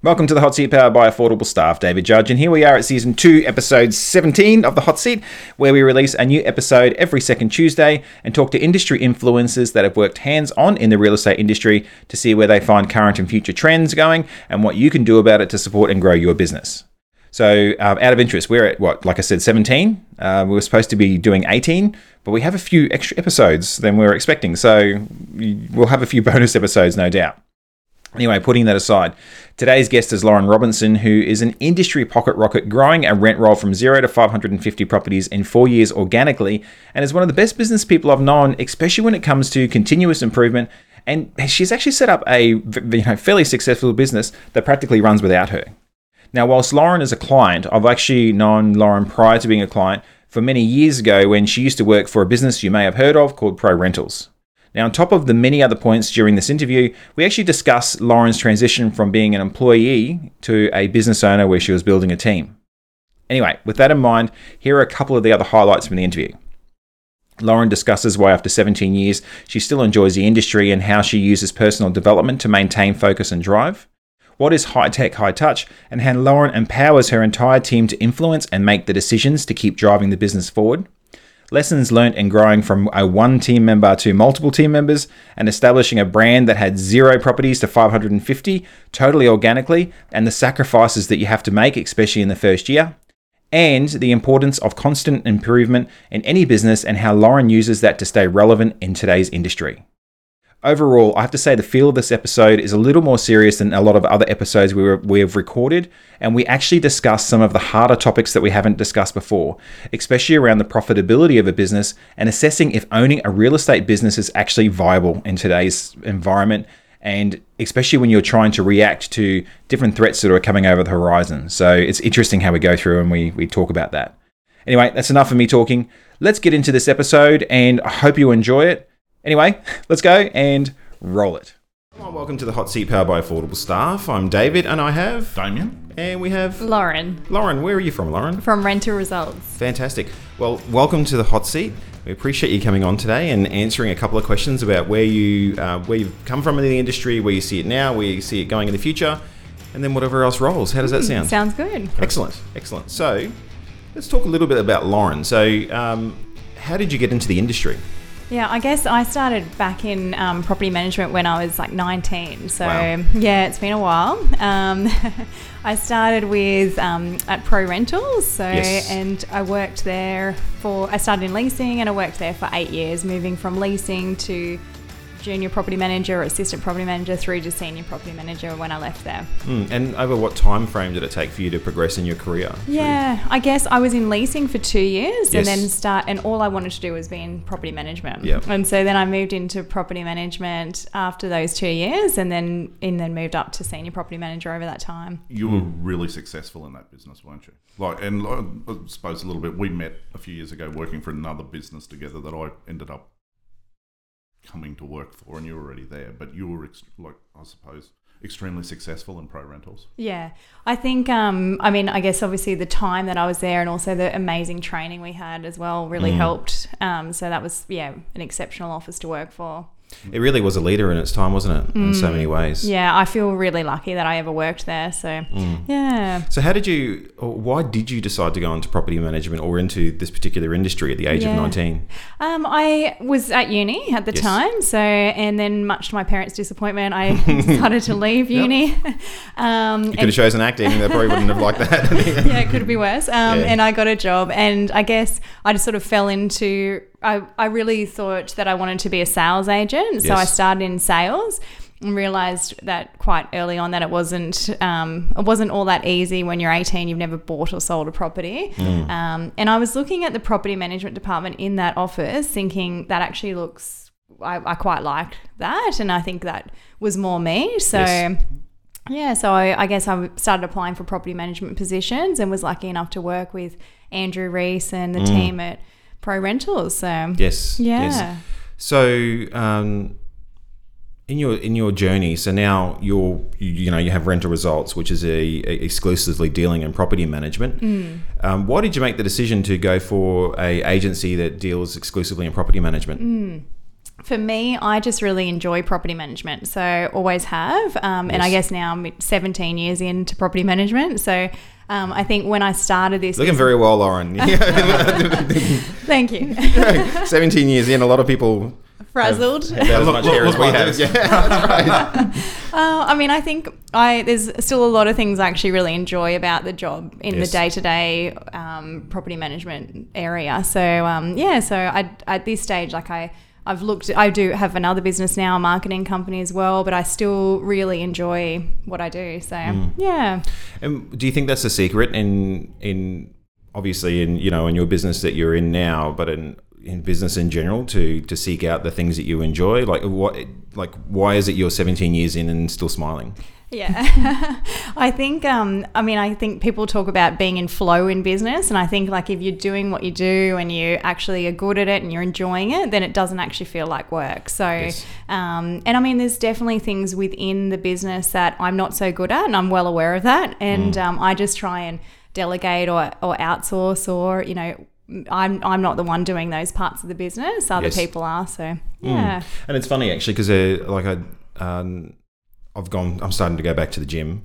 Welcome to the Hot Seat powered by Affordable Staff, David Judge, and here we are at season 2, episode 17 of the Hot Seat, where we release a new episode every second Tuesday and talk to industry influencers that have worked hands on in the real estate industry to see where they find current and future trends going and what you can do about it to support and grow your business. So, um, out of interest, we're at what, like I said, 17. Uh, we were supposed to be doing 18, but we have a few extra episodes than we were expecting. So, we'll have a few bonus episodes, no doubt. Anyway, putting that aside, today's guest is Lauren Robinson, who is an industry pocket rocket growing a rent roll from zero to 550 properties in four years organically, and is one of the best business people I've known, especially when it comes to continuous improvement. And she's actually set up a you know, fairly successful business that practically runs without her. Now, whilst Lauren is a client, I've actually known Lauren prior to being a client for many years ago when she used to work for a business you may have heard of called Pro Rentals. Now, on top of the many other points during this interview, we actually discuss Lauren's transition from being an employee to a business owner where she was building a team. Anyway, with that in mind, here are a couple of the other highlights from the interview. Lauren discusses why, after 17 years, she still enjoys the industry and how she uses personal development to maintain focus and drive. What is high tech, high touch, and how Lauren empowers her entire team to influence and make the decisions to keep driving the business forward lessons learned in growing from a one team member to multiple team members and establishing a brand that had zero properties to 550 totally organically and the sacrifices that you have to make especially in the first year and the importance of constant improvement in any business and how Lauren uses that to stay relevant in today's industry. Overall, I have to say the feel of this episode is a little more serious than a lot of other episodes we, were, we have recorded, and we actually discuss some of the harder topics that we haven't discussed before, especially around the profitability of a business and assessing if owning a real estate business is actually viable in today's environment, and especially when you're trying to react to different threats that are coming over the horizon. So it's interesting how we go through and we, we talk about that. Anyway, that's enough of me talking. Let's get into this episode, and I hope you enjoy it. Anyway, let's go and roll it. Well, welcome to the Hot Seat Powered by Affordable Staff. I'm David and I have Damien. And we have Lauren. Lauren, where are you from, Lauren? From Rental Results. Fantastic. Well, welcome to the Hot Seat. We appreciate you coming on today and answering a couple of questions about where you uh, where you've come from in the industry, where you see it now, where you see it going in the future, and then whatever else rolls. How does that sound? Sounds good. Excellent, excellent. So, let's talk a little bit about Lauren. So, um, how did you get into the industry? Yeah, I guess I started back in um, property management when I was like 19. So, Wow. yeah, it's been a while. Um, I started with um, at Pro Rentals. So, Yes. and I worked there for, I started in leasing and I worked there for eight years, moving from leasing to junior property manager or assistant property manager through to senior property manager when I left there. Mm, and over what time frame did it take for you to progress in your career? Yeah, I guess I was in leasing for two years Yes. and then start, and all I wanted to do was be in property management. Yep. And so then I moved into property management after those two years, and then and then moved up to senior property manager over that time. You were really successful in that business, weren't you? Like, and I suppose a little bit. We met a few years ago working for another business together that I ended up coming to work for, and you were already there. But you were, ex- like, I suppose, extremely successful in pro rentals. Yeah, I think. Um, I mean, I guess obviously the time that I was there, and also the amazing training we had as well, really helped. Um, so that was yeah, an exceptional office to work for. It really was a leader in its time, wasn't it? In so many ways. Mm. Yeah, I feel really lucky that I ever worked there. So Mm. yeah. So, how did you, or why did you decide to go into property management or into this particular industry at the age of 19? Um, I was at uni at the Yes. time, so and then much to my parents' disappointment, I decided to leave uni. um, You could have chosen acting, they probably wouldn't have liked that. yeah, it could be worse. Um, Yeah. And I got a job, and I guess I just sort of fell into. I, I really thought that I wanted to be a sales agent, so I started in sales. And realized that quite early on that it wasn't um, it wasn't all that easy when you're 18 you've never bought or sold a property um, and I was looking at the property management department in that office thinking that actually looks I, I quite liked that and I think that was more me so Yes. yeah, so I, I guess I started applying for property management positions and was lucky enough to work with Andrew Reese and the team at Pro Rentals. So yes. yeah, Yes. So, um, in your in your journey, so now you're you, you know you have rental results, which is a, a exclusively dealing in property management. Mm. Um, why did you make the decision to go for a agency that deals exclusively in property management? Mm. For me, I just really enjoy property management. So always have. Um, And I guess now I'm 17 years into property management. So um, I think when I started this, Looking very well, Lauren. thank you, 17 years in, a lot of people frazzled. have about as much hair as we have. Yeah, that's right. Uh, I mean, I think I there's still a lot of things I actually really enjoy about the job in Yes. the day to day property management area. So um, yeah, so I at this stage, like I. I've looked. I do have another business now, a marketing company as well, but I still really enjoy what I do. So Mm. yeah, And do you think that's the secret in in obviously in you know in your business that you're in now, but in in business in general to to seek out the things that you enjoy? Like what like why is it you're 17 years in and still smiling? Yeah. I think, um, I mean, I think people talk about being in flow in business. And I think, like, if you're doing what you do and you actually are good at it and you're enjoying it, then it doesn't actually feel like work. So, Yes. um, and I mean, there's definitely things within the business that I'm not so good at, and I'm well aware of that. And um, I just try and delegate or, or outsource or, you know, I'm, I'm not the one doing those parts of the business. Other Yes. people are. So, yeah. And it's funny actually because uh, like I, um, I've gone. I'm starting to go back to the gym,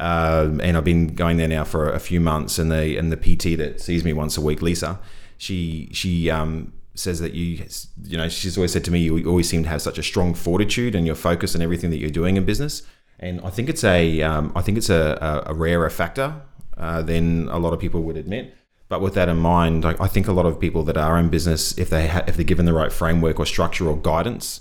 um, and I've been going there now for a few months. And the and the PT that sees me once a week, Lisa, she she um, says that you you know she's always said to me you always seem to have such a strong fortitude and your focus and everything that you're doing in business. And I think it's a um, I think it's a, a, a rarer factor uh, than a lot of people would admit. But with that in mind, I, I think a lot of people that are in business, if they ha- if they're given the right framework or structure or guidance,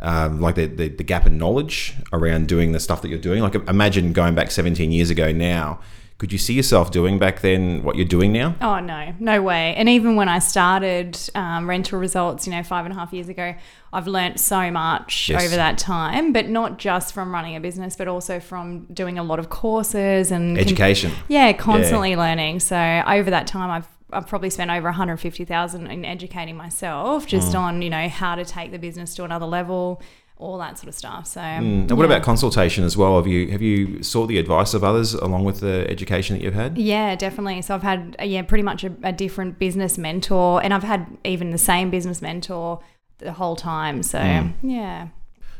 um, like the, the the gap in knowledge around doing the stuff that you're doing. Like imagine going back 17 years ago now. Could you see yourself doing back then what you're doing now? Oh no, no way! And even when I started um, rental results, you know, five and a half years ago, I've learnt so much Yes. over that time. But not just from running a business, but also from doing a lot of courses and con- Education. yeah, constantly learning. So over that time, I've I've probably spent over 150,000 in educating myself just Mm. on you know how to take the business to another level, all that sort of stuff. So Mm. And what about consultation as well? Have you have you sought the advice of others along with the education that you've had? Yeah, definitely. So I've had uh, yeah pretty much a, a different business mentor, and I've had even the same business mentor the whole time. So Hmm. yeah,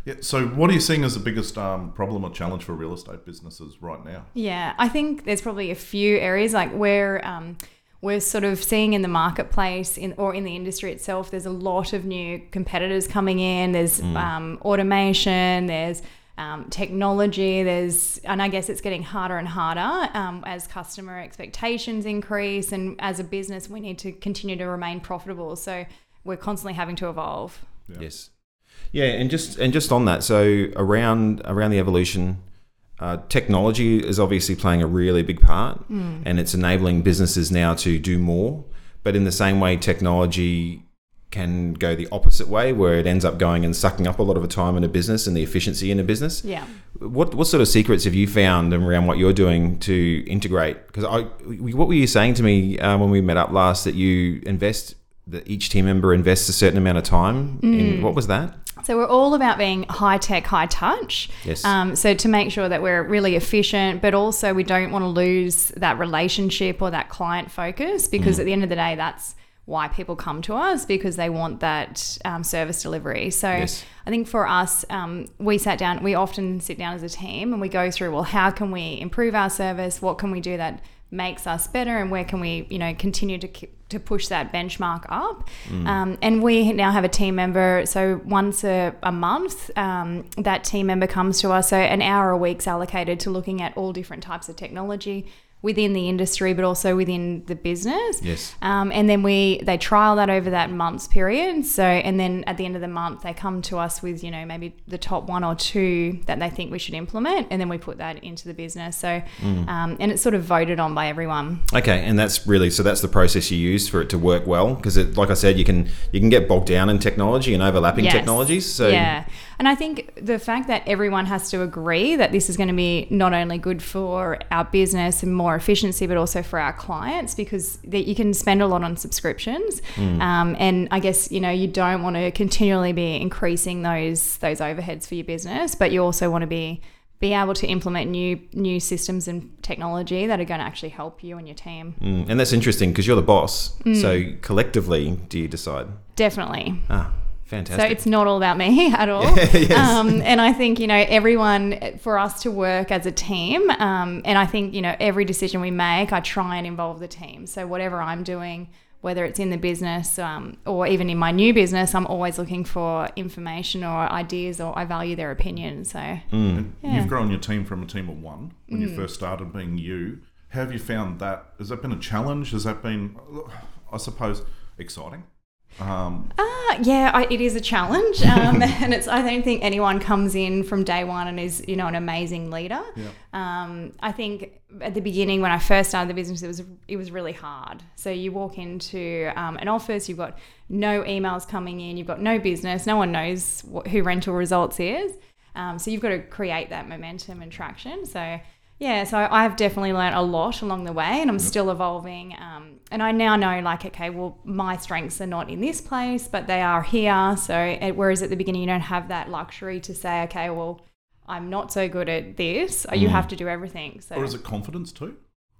Yeah. So, what are you seeing as the biggest um, problem or challenge for real estate businesses right now? yeah. I think there's probably a few areas like where. Um, we're sort of seeing in the marketplace in, or in the industry itself, there's a lot of new competitors coming in. There's um, automation, there's um, technology, there's, and I guess it's getting harder and harder um, as customer expectations increase. And as a business, we need to continue to remain profitable. So we're constantly having to evolve. Yes. Yeah, and just and just on that, so around around the evolution, uh, technology is obviously playing a really big part, and it's enabling businesses now to do more. But in the same way, technology can go the opposite way, where it ends up going and sucking up a lot of the time in a business and the efficiency in a business. Yeah. What what sort of secrets have you found around what you're doing to integrate? Because I, what were you saying to me uh, when we met up last that you invest that each team member invests a certain amount of time in what was that? So we're all about being high tech, high touch. Yes. Um, so to make sure that we're really efficient, but also we don't want to lose that relationship or that client focus because at the end of the day, that's why people come to us because they want that um, service delivery. So Yes. I think for us, um, we sat down, we often sit down as a team and we go through, well, how can we improve our service? What can we do that makes us better? And where can we, you know, continue to, to push that benchmark up? Um, and we now have a team member. So once a, a month, um, that team member comes to us. So an hour a week's allocated to looking at all different types of technology within the industry, but also within the business. Yes. Um, and then we they trial that over that month's period. So and then at the end of the month they come to us with you know maybe the top one or two that they think we should implement, and then we put that into the business. So um, and it's sort of voted on by everyone. Okay, and that's really so that's the process you use for it to work well because like I said, you can you can get bogged down in technology and overlapping Yes. technologies. So yeah, and I think the fact that everyone has to agree that this is going to be not only good for our business and more efficiency, but also for our clients because that you can spend a lot on subscriptions, Mm. um, and I guess you know you don't want to continually be increasing those those overheads for your business, but you also want to be be able to implement new new systems and technology that are going to actually help you and your team. Mm, and that's interesting because you're the boss. Mm. So collectively, do you decide? Definitely. Ah, Fantastic. So it's not all about me at all. Yes. um, and I think, you know, everyone, for us to work as a team, um, and I think, you know, every decision we make, I try and involve the team. So whatever I'm doing, whether it's in the business um, or even in my new business, I'm always looking for information or ideas or I value their opinion. So, Mm. Yeah. You've grown your team from a team of one when you first started being you. How have you found that? Has that been a challenge? Has that been, I suppose, exciting? Um, Uh, yeah, I, it is a challenge, um, and it's. I don't think anyone comes in from day one and is, you know, an amazing leader. Yeah. Um, I think at the beginning when I first started the business, it was it was really hard. So you walk into um, an office, you've got no emails coming in, you've got no business, no one knows what, who Rental Results is. Um, so you've got to create that momentum and traction. So yeah, so I've definitely learned a lot along the way, and I'm still evolving. Um, and I now know, like, okay, well, my strengths are not in this place, but they are here. So, it, whereas at the beginning, you don't have that luxury to say, okay, well, I'm not so good at this. You have to do everything. So, or is it confidence too?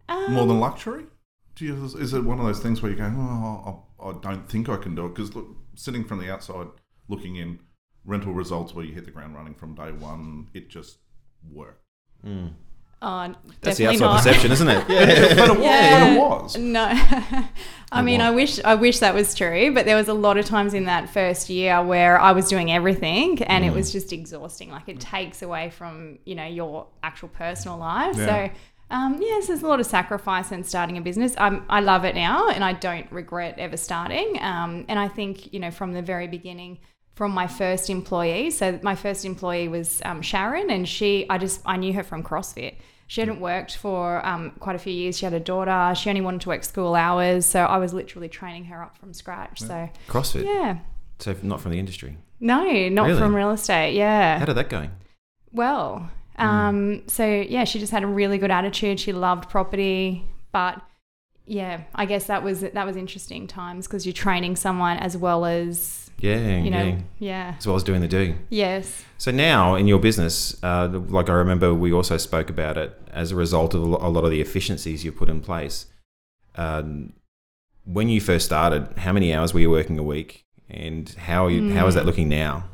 Um, More than luxury? Do you, is it one of those things where you go, oh, I, I don't think I can do it? Because look, sitting from the outside looking in, rental results where you hit the ground running from day one, it just worked. Oh, That's the definitely outside not. perception, isn't it? Yeah. but, it, Yeah. it was. No, I mean, what? I wish I wish that was true, but there was a lot of times in that first year where I was doing everything, and it was just exhausting. Like it takes away from you know your actual personal life. Yeah. So. Um, yes, there's a lot of sacrifice in starting a business. Um, I love it now, and I don't regret ever starting. Um, and I think you know from the very beginning, from my first employee. So my first employee was um, Sharon, and she, I just, I knew her from CrossFit. She hadn't worked for um, quite a few years. She had a daughter. She only wanted to work school hours, so I was literally training her up from scratch. So CrossFit. yeah, So not from the industry. no, not Really? from real estate. Yeah, How did that go? well, um, so yeah, she just had a really good attitude. She loved property, but yeah, I guess that was that was interesting times because you're training someone as well as Yeah, you know, yeah. yeah, As well as doing the do. yes, So now in your business, uh, like I remember we also spoke about it as a result of a lot of the efficiencies you put in place. Um, when you first started, how many hours were you working a week, and how are you, how is that looking now?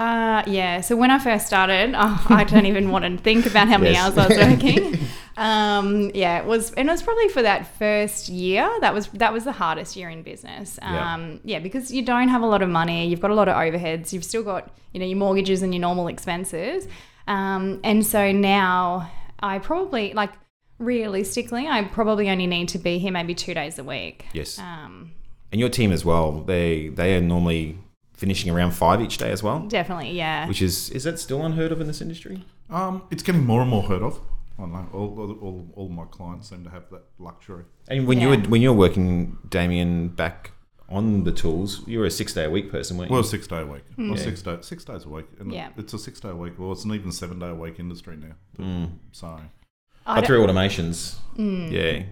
Uh, yeah. So when I first started, oh, I don't even want to think about how many Yes. hours I was working. um, yeah, it was, and it was probably for that first year. That was that was the hardest year in business. Yeah. Um, yeah, because you don't have a lot of money. You've got a lot of overheads. You've still got you know your mortgages and your normal expenses. Um, and so now I probably like realistically, I probably only need to be here maybe two days a week. Yes, Um, and your team as well. They they are normally finishing around five each day as well, definitely, yeah. which is is that still unheard of in this industry? Um, it's getting more and more heard of. I don't know. All, all, all, all my clients seem to have that luxury. And when you were when you were working, Damien, back on the tools, you were a six day a week person, weren't you? Well, six day a week. Well, Yeah. six day, six days a week, and Yeah. it's a six day a week. Well, it's an even seven day a week industry now. So I but through automations, yeah.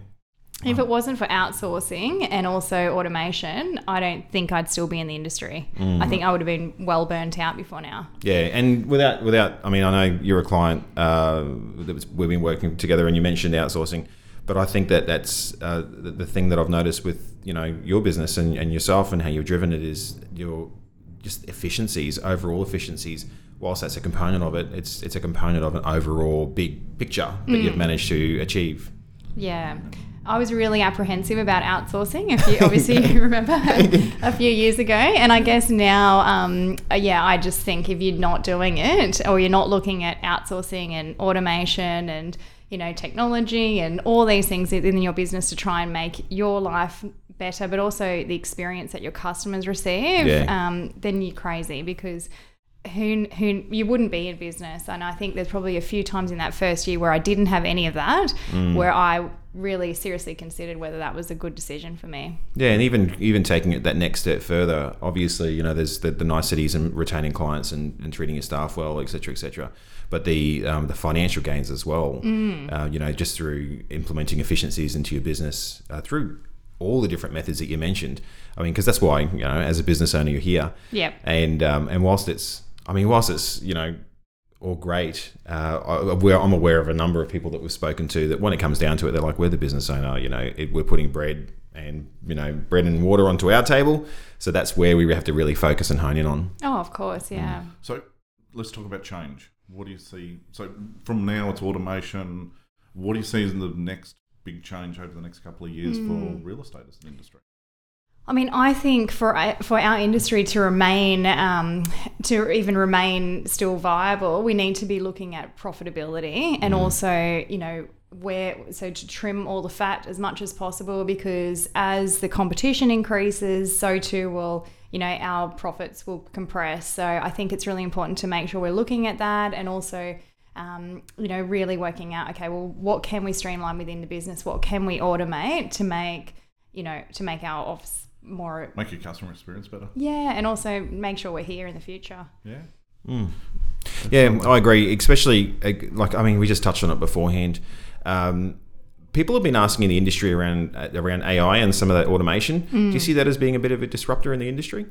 If it wasn't for outsourcing and also automation, I don't think I'd still be in the industry. I think I would have been well burnt out before now. Yeah, and without without, I mean, I know you're a client uh, that was, we've been working together, and you mentioned outsourcing, but I think that that's uh, the, the thing that I've noticed with you know your business and, and yourself and how you've driven it is your just efficiencies, overall efficiencies. Whilst that's a component of it, it's it's a component of an overall big picture that you've managed to achieve. Yeah. I was really apprehensive about outsourcing. If you obviously you remember a few years ago, and I guess now, um, uh, yeah, I just think if you're not doing it, or you're not looking at outsourcing and automation and you know technology and all these things in your business to try and make your life better, but also the experience that your customers receive, Yeah. um, then you're crazy because who who you wouldn't be in business and i think there's probably a few times in that first year where i didn't have any of that where i really seriously considered whether that was a good decision for me Yeah, and even even taking it that next step further, obviously, you know, there's the, the niceties and retaining clients and, and treating your staff well, et cetera, et cetera. But the um, the financial gains as well, uh, you know, just through implementing efficiencies into your business uh, through all the different methods that you mentioned. I mean, because that's why you know, as a business owner, you're here. Yep. And um, and whilst it's, I mean, whilst it's you know all great, uh, I, I'm aware of a number of people that we've spoken to that when it comes down to it, they're like, we're the business owner, you know, it, we're putting bread and you know bread and water onto our table. So that's where we have to really focus and hone in on. Oh, of course, yeah. So let's talk about change. What do you see? So from now it's automation. What do you see as the next big change over the next couple of years for real estate as an industry? I mean, I think for for our industry to remain um, to even remain still viable, we need to be looking at profitability and also, you know, where so to trim all the fat as much as possible because as the competition increases, so too will you know our profits will compress. So I think it's really important to make sure we're looking at that and also. Um, you know, really working out, okay, well, what can we streamline within the business? What can we automate to make, you know, to make our office more Make your customer experience better. yeah, and also make sure we're here in the future. Yeah. Yeah, I agree. Especially uh, like I mean, we just touched on it beforehand. Um, people have been asking in the industry around uh, around AI and some of that automation. Do you see that as being a bit of a disruptor in the industry?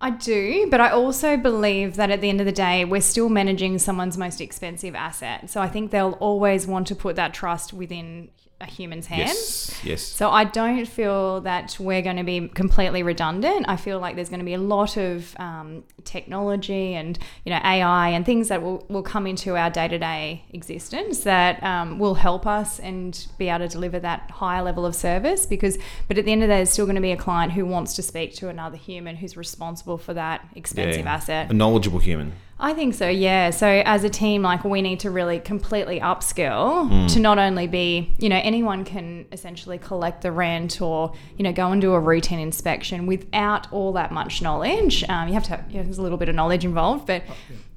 I do, but I also believe that at the end of the day, we're still managing someone's most expensive asset. So I think they'll always want to put that trust within a human's hands. Yes, yes. So I don't feel that we're going to be completely redundant. I feel like there's going to be a lot of um, technology and you know AI and things that will, will come into our day to day existence that um, will help us and be able to deliver that higher level of service. Because, but at the end of the day, there's still going to be a client who wants to speak to another human who's responsible for that expensive Yeah. asset. A knowledgeable human. I think so, yeah. So as a team, like we need to really completely upskill to not only be, you know, anyone can essentially collect the rent or, you know, go and do a routine inspection without all that much knowledge. Um, you have to have, you know, there's a little bit of knowledge involved, but.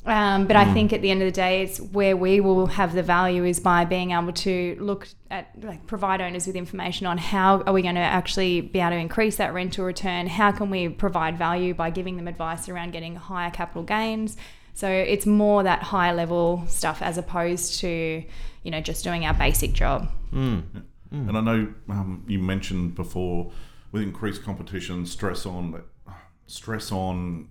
Um, but I think at the end of the day, it's where we will have the value is by being able to look at like provide owners with information on how are we going to actually be able to increase that rental return? How can we provide value by giving them advice around getting higher capital gains? So it's more that high level stuff as opposed to, you know, just doing our basic job. And I know um, you mentioned before with increased competition, stress on stress on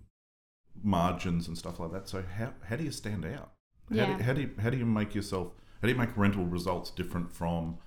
margins and stuff like that. So how how do you stand out? How, Yeah. do, how do you how do you make yourself how do you make rental results different from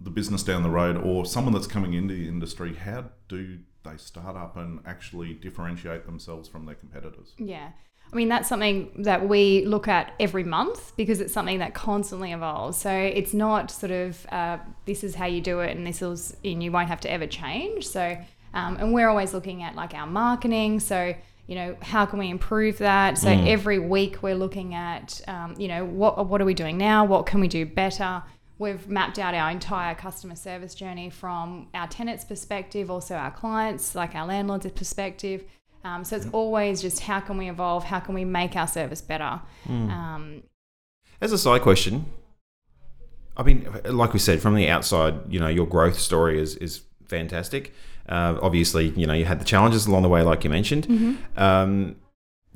the business down the road or someone that's coming into the industry? How do they start up and actually differentiate themselves from their competitors? Yeah. I mean, that's something that we look at every month because it's something that constantly evolves. So it's not sort of uh, this is how you do it and this is, and you won't have to ever change. So, um, and we're always looking at like our marketing. So, you know, how can we improve that? So every week we're looking at, um, you know, what, what are we doing now? What can we do better? We've mapped out our entire customer service journey from our tenants' perspective, also our clients, like our landlords' perspective. Um, so it's always just how can we evolve? How can we make our service better? Um, As a side question, I mean, like we said, from the outside, you know, your growth story is is fantastic. Uh, obviously, you know, you had the challenges along the way, like you mentioned. Um,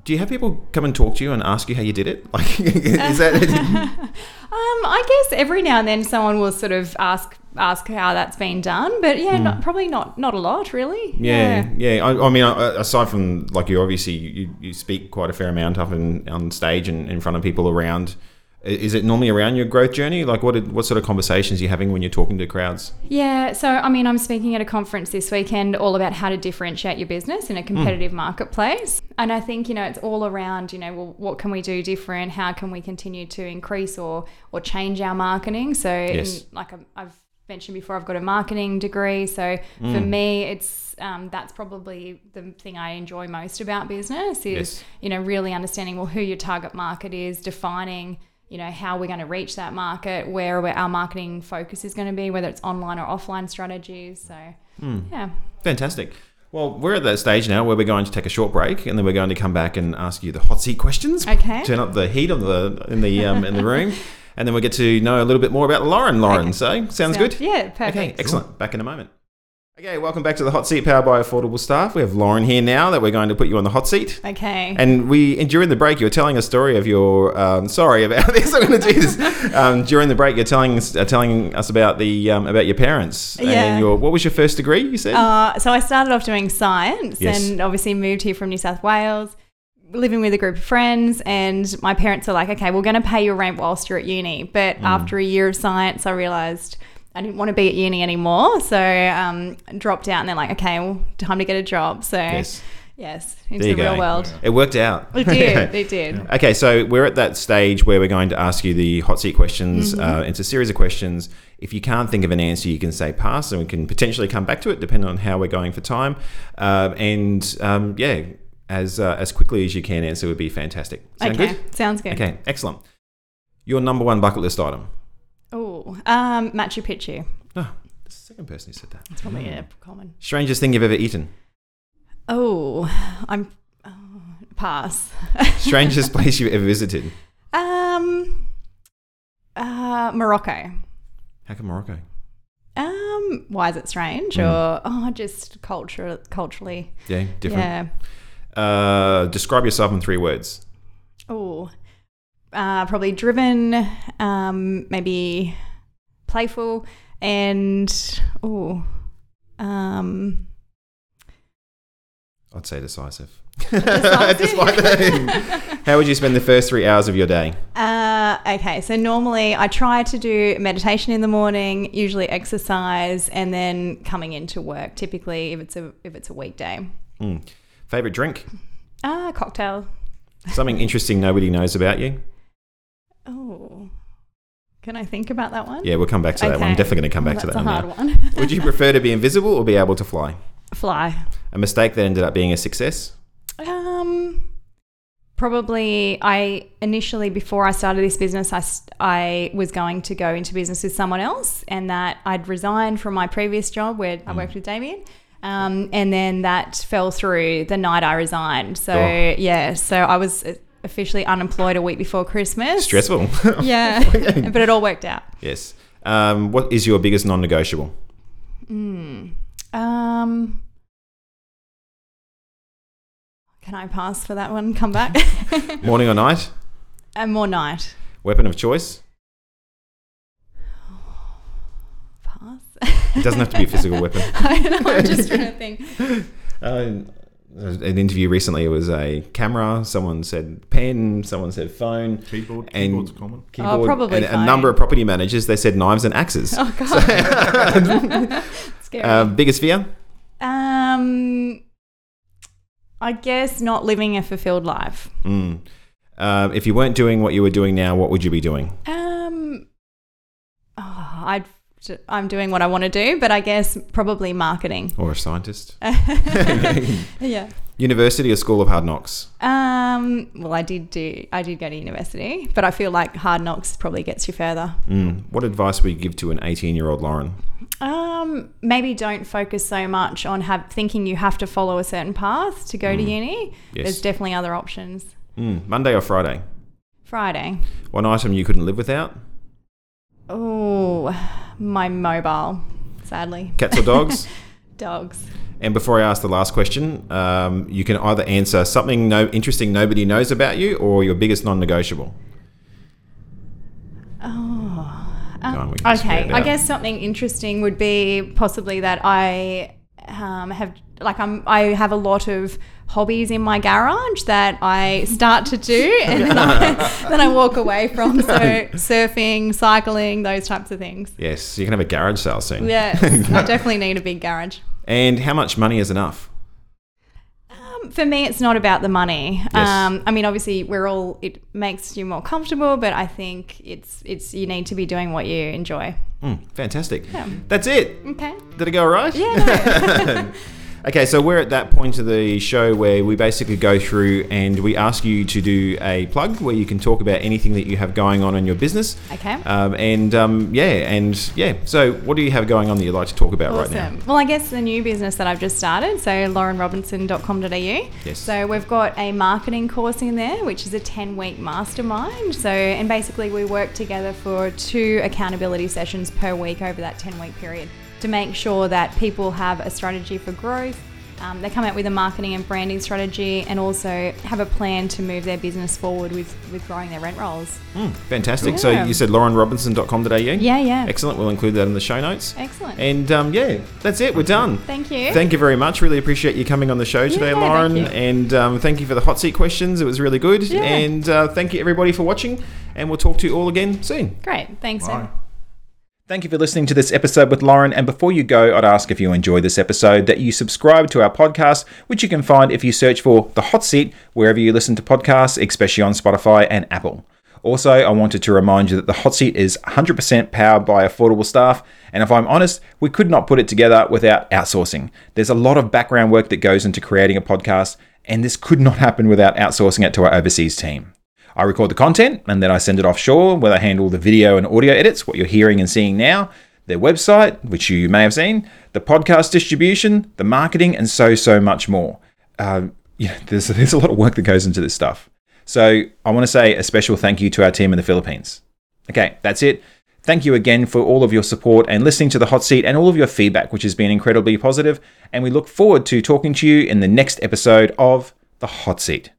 do you have people come and talk to you and ask you how you did it? Like, is that? um, I guess every now and then someone will sort of ask ask how that's been done, but yeah, hmm. not, probably not not a lot really. Yeah, yeah. I, I mean, aside from like you, obviously you, you speak quite a fair amount up in, on stage and in front of people around. Is it normally around your growth journey? Like, what did, what sort of conversations are you having when you're talking to crowds? Yeah, so I mean, I'm speaking at a conference this weekend all about how to differentiate your business in a hmm. competitive marketplace. And I think, you know, it's all around, you know, well, what can we do different? How can we continue to increase or, or change our marketing? So, Yes. in- like I've mentioned before, I've got a marketing degree. So for me, it's um, that's probably the thing I enjoy most about business is, Yes. you know, really understanding, well, who your target market is, defining you know how we're going to reach that market where our marketing focus is going to be whether it's online or offline strategies so yeah Fantastic. Well, we're at that stage now where we're going to take a short break, and then we're going to come back and ask you the hot seat questions. Okay. Turn up the heat of the in the um, in the room, and then we'll get to know a little bit more about Lauren. Lauren, Okay. so sounds Sound- good. yeah perfect Okay, excellent. Back in a moment. Okay, welcome back to the hot seat powered by affordable staff. We have Lauren here now that we're going to put you on the hot seat. okay And we, and during the break, you were telling a story of your. Um, sorry about this. I'm going to do this. Um, during the break, you're telling us, uh, telling us about the um, about your parents Yeah. and your. What was your first degree? You said. uh, so i started off doing science Yes. and obviously moved here from new south wales living with a group of friends and my parents are like okay we're going to pay your rent whilst you're at uni but Mm. after a year of science i realized I didn't want to be at uni anymore, so um, dropped out, and they're like, okay, well, time to get a job. So Yes. yes, into the you real go. world. It worked out. It did. It did. Okay, so we're at that stage where we're going to ask you the hot seat questions. Mm-hmm. Uh, it's a series of questions. If you can't think of an answer, you can say pass, and we can potentially come back to it depending on how we're going for time. Um, and um, yeah, as uh, as quickly as you can answer would be fantastic. Sound Okay, good? sounds good. Okay, excellent. Your number one bucket list item. Oh, um, Machu Picchu. Oh, the second person who said that. It's probably a common. Strangest thing you've ever eaten. Oh, I'm oh, pass. Strangest place you've ever visited. um, uh, Morocco. How come Morocco? Um, why is it strange Mm. or oh, just culture culturally? Yeah, different. Yeah. Uh, describe yourself in three words. Oh, uh, probably driven. Um, maybe playful and oh, um, I'd say decisive. That. How would you spend the first three hours of your day? Uh, okay, so normally I try to do meditation in the morning, usually exercise, and then coming into work. Typically, if it's a if it's a weekday, Mm. Favorite drink? ah, cocktail. Something interesting nobody knows about you? Oh, can I think about that one? Yeah, we'll come back to that one. I'm definitely going to come back Oh, to that that's one. a now. hard one. Would you prefer to be invisible or be able to fly? Fly. A mistake that ended up being a success? Um, probably I initially before I started this business, I I was going to go into business with someone else, and that I'd resigned from my previous job where I worked with Damien. Um, and then that fell through the night I resigned. So Oh. yeah, so I was officially unemployed a week before Christmas. Stressful. Yeah, but it all worked out. yes. Um, what is your biggest non negotiable? Um, can I pass for that one? Come back. Morning or night? and more night. Weapon of choice? Pass. It doesn't have to be a physical weapon. I know, I'm just trying to think. Uh, an interview recently, it was a camera. Someone said pen. Someone said phone. Keyboard. And- Keyboard's common. Keyboard, probably and a number of property managers. They said knives and axes. Oh god, scary. Um, biggest fear? um, I guess not living a fulfilled life. Mm. Um, if you weren't doing what you were doing now, what would you be doing? Um, oh, I'd. I'm doing what I want to do, but I guess probably marketing. Or a scientist? Yeah. University or School of Hard Knocks? Um. Well, I did do. I did go to university, but I feel like hard knocks probably gets you further. Mm. What advice would you give to an 18 year old Lauren? Um, maybe don't focus so much on have thinking you have to follow a certain path to go to uni. Mm. Yes. There's definitely other options. Mm. Monday or Friday? Friday. One item you couldn't live without? Oh, my mobile. Sadly, Cats or dogs? dogs. and before I ask the last question, um, you can either answer something no interesting nobody knows about you or your biggest non negotiable. Oh. Go on, we can just okay, I guess something interesting would be possibly that I um, have like I'm I have a lot of hobbies in my garage that I start to do and then I, then I walk away from. So surfing, cycling, those types of things. Yes, you can have a garage sale soon. Yeah, I definitely need a big garage. And how much money is enough? Um, for me, it's not about the money. Yes. Um, I mean, obviously, we're all. It makes you more comfortable, but I think it's it's you need to be doing what you enjoy. Mm, fantastic. Yeah. That's it. Okay. Did it go all right? Yeah. No. Okay, so we're at that point of the show where we basically go through and we ask you to do a plug where you can talk about anything that you have going on in your business. okay. Um, and um, yeah, and yeah. So, what do you have going on that you'd like to talk about right Awesome. now? Well, I guess the new business that I've just started, so laurenrobinson.com.au. Yes. So we've got a marketing course in there, which is a 10 week mastermind. So, and basically we work together for two accountability sessions per week over that 10 week period to make sure that people have a strategy for growth. Um, they come out with a marketing and branding strategy and also have a plan to move their business forward with, with growing their rent rolls. Mm, fantastic. So, Yeah. you said laurenrobinson.com.au? Yeah, yeah. Excellent. We'll include that in the show notes. Excellent. And um, yeah, that's it. We're done. Thank you. Thank you very much. Really appreciate you coming on the show today, Yeah, thank Lauren. you. And um, thank you for the hot seat questions. It was really good. Yeah. And uh, thank you everybody for watching. And we'll talk to you all again soon. Great. Thanks, Bye. Em. Thank you for listening to this episode with Lauren. And before you go, I'd ask if you enjoyed this episode that you subscribe to our podcast, which you can find if you search for The Hot Seat wherever you listen to podcasts, especially on Spotify and Apple. Also, I wanted to remind you that The Hot Seat is 100% powered by affordable staff. And if I'm honest, we could not put it together without outsourcing. There's a lot of background work that goes into creating a podcast, and this could not happen without outsourcing it to our overseas team. I record the content and then I send it offshore where they handle the video and audio edits, what you're hearing and seeing now, their website, which you may have seen, the podcast distribution, the marketing, and so, so much more. Uh, yeah, there's, there's a lot of work that goes into this stuff. So I want to say a special thank you to our team in the Philippines. Okay, that's it. Thank you again for all of your support and listening to the hot seat and all of your feedback, which has been incredibly positive. And we look forward to talking to you in the next episode of the hot seat.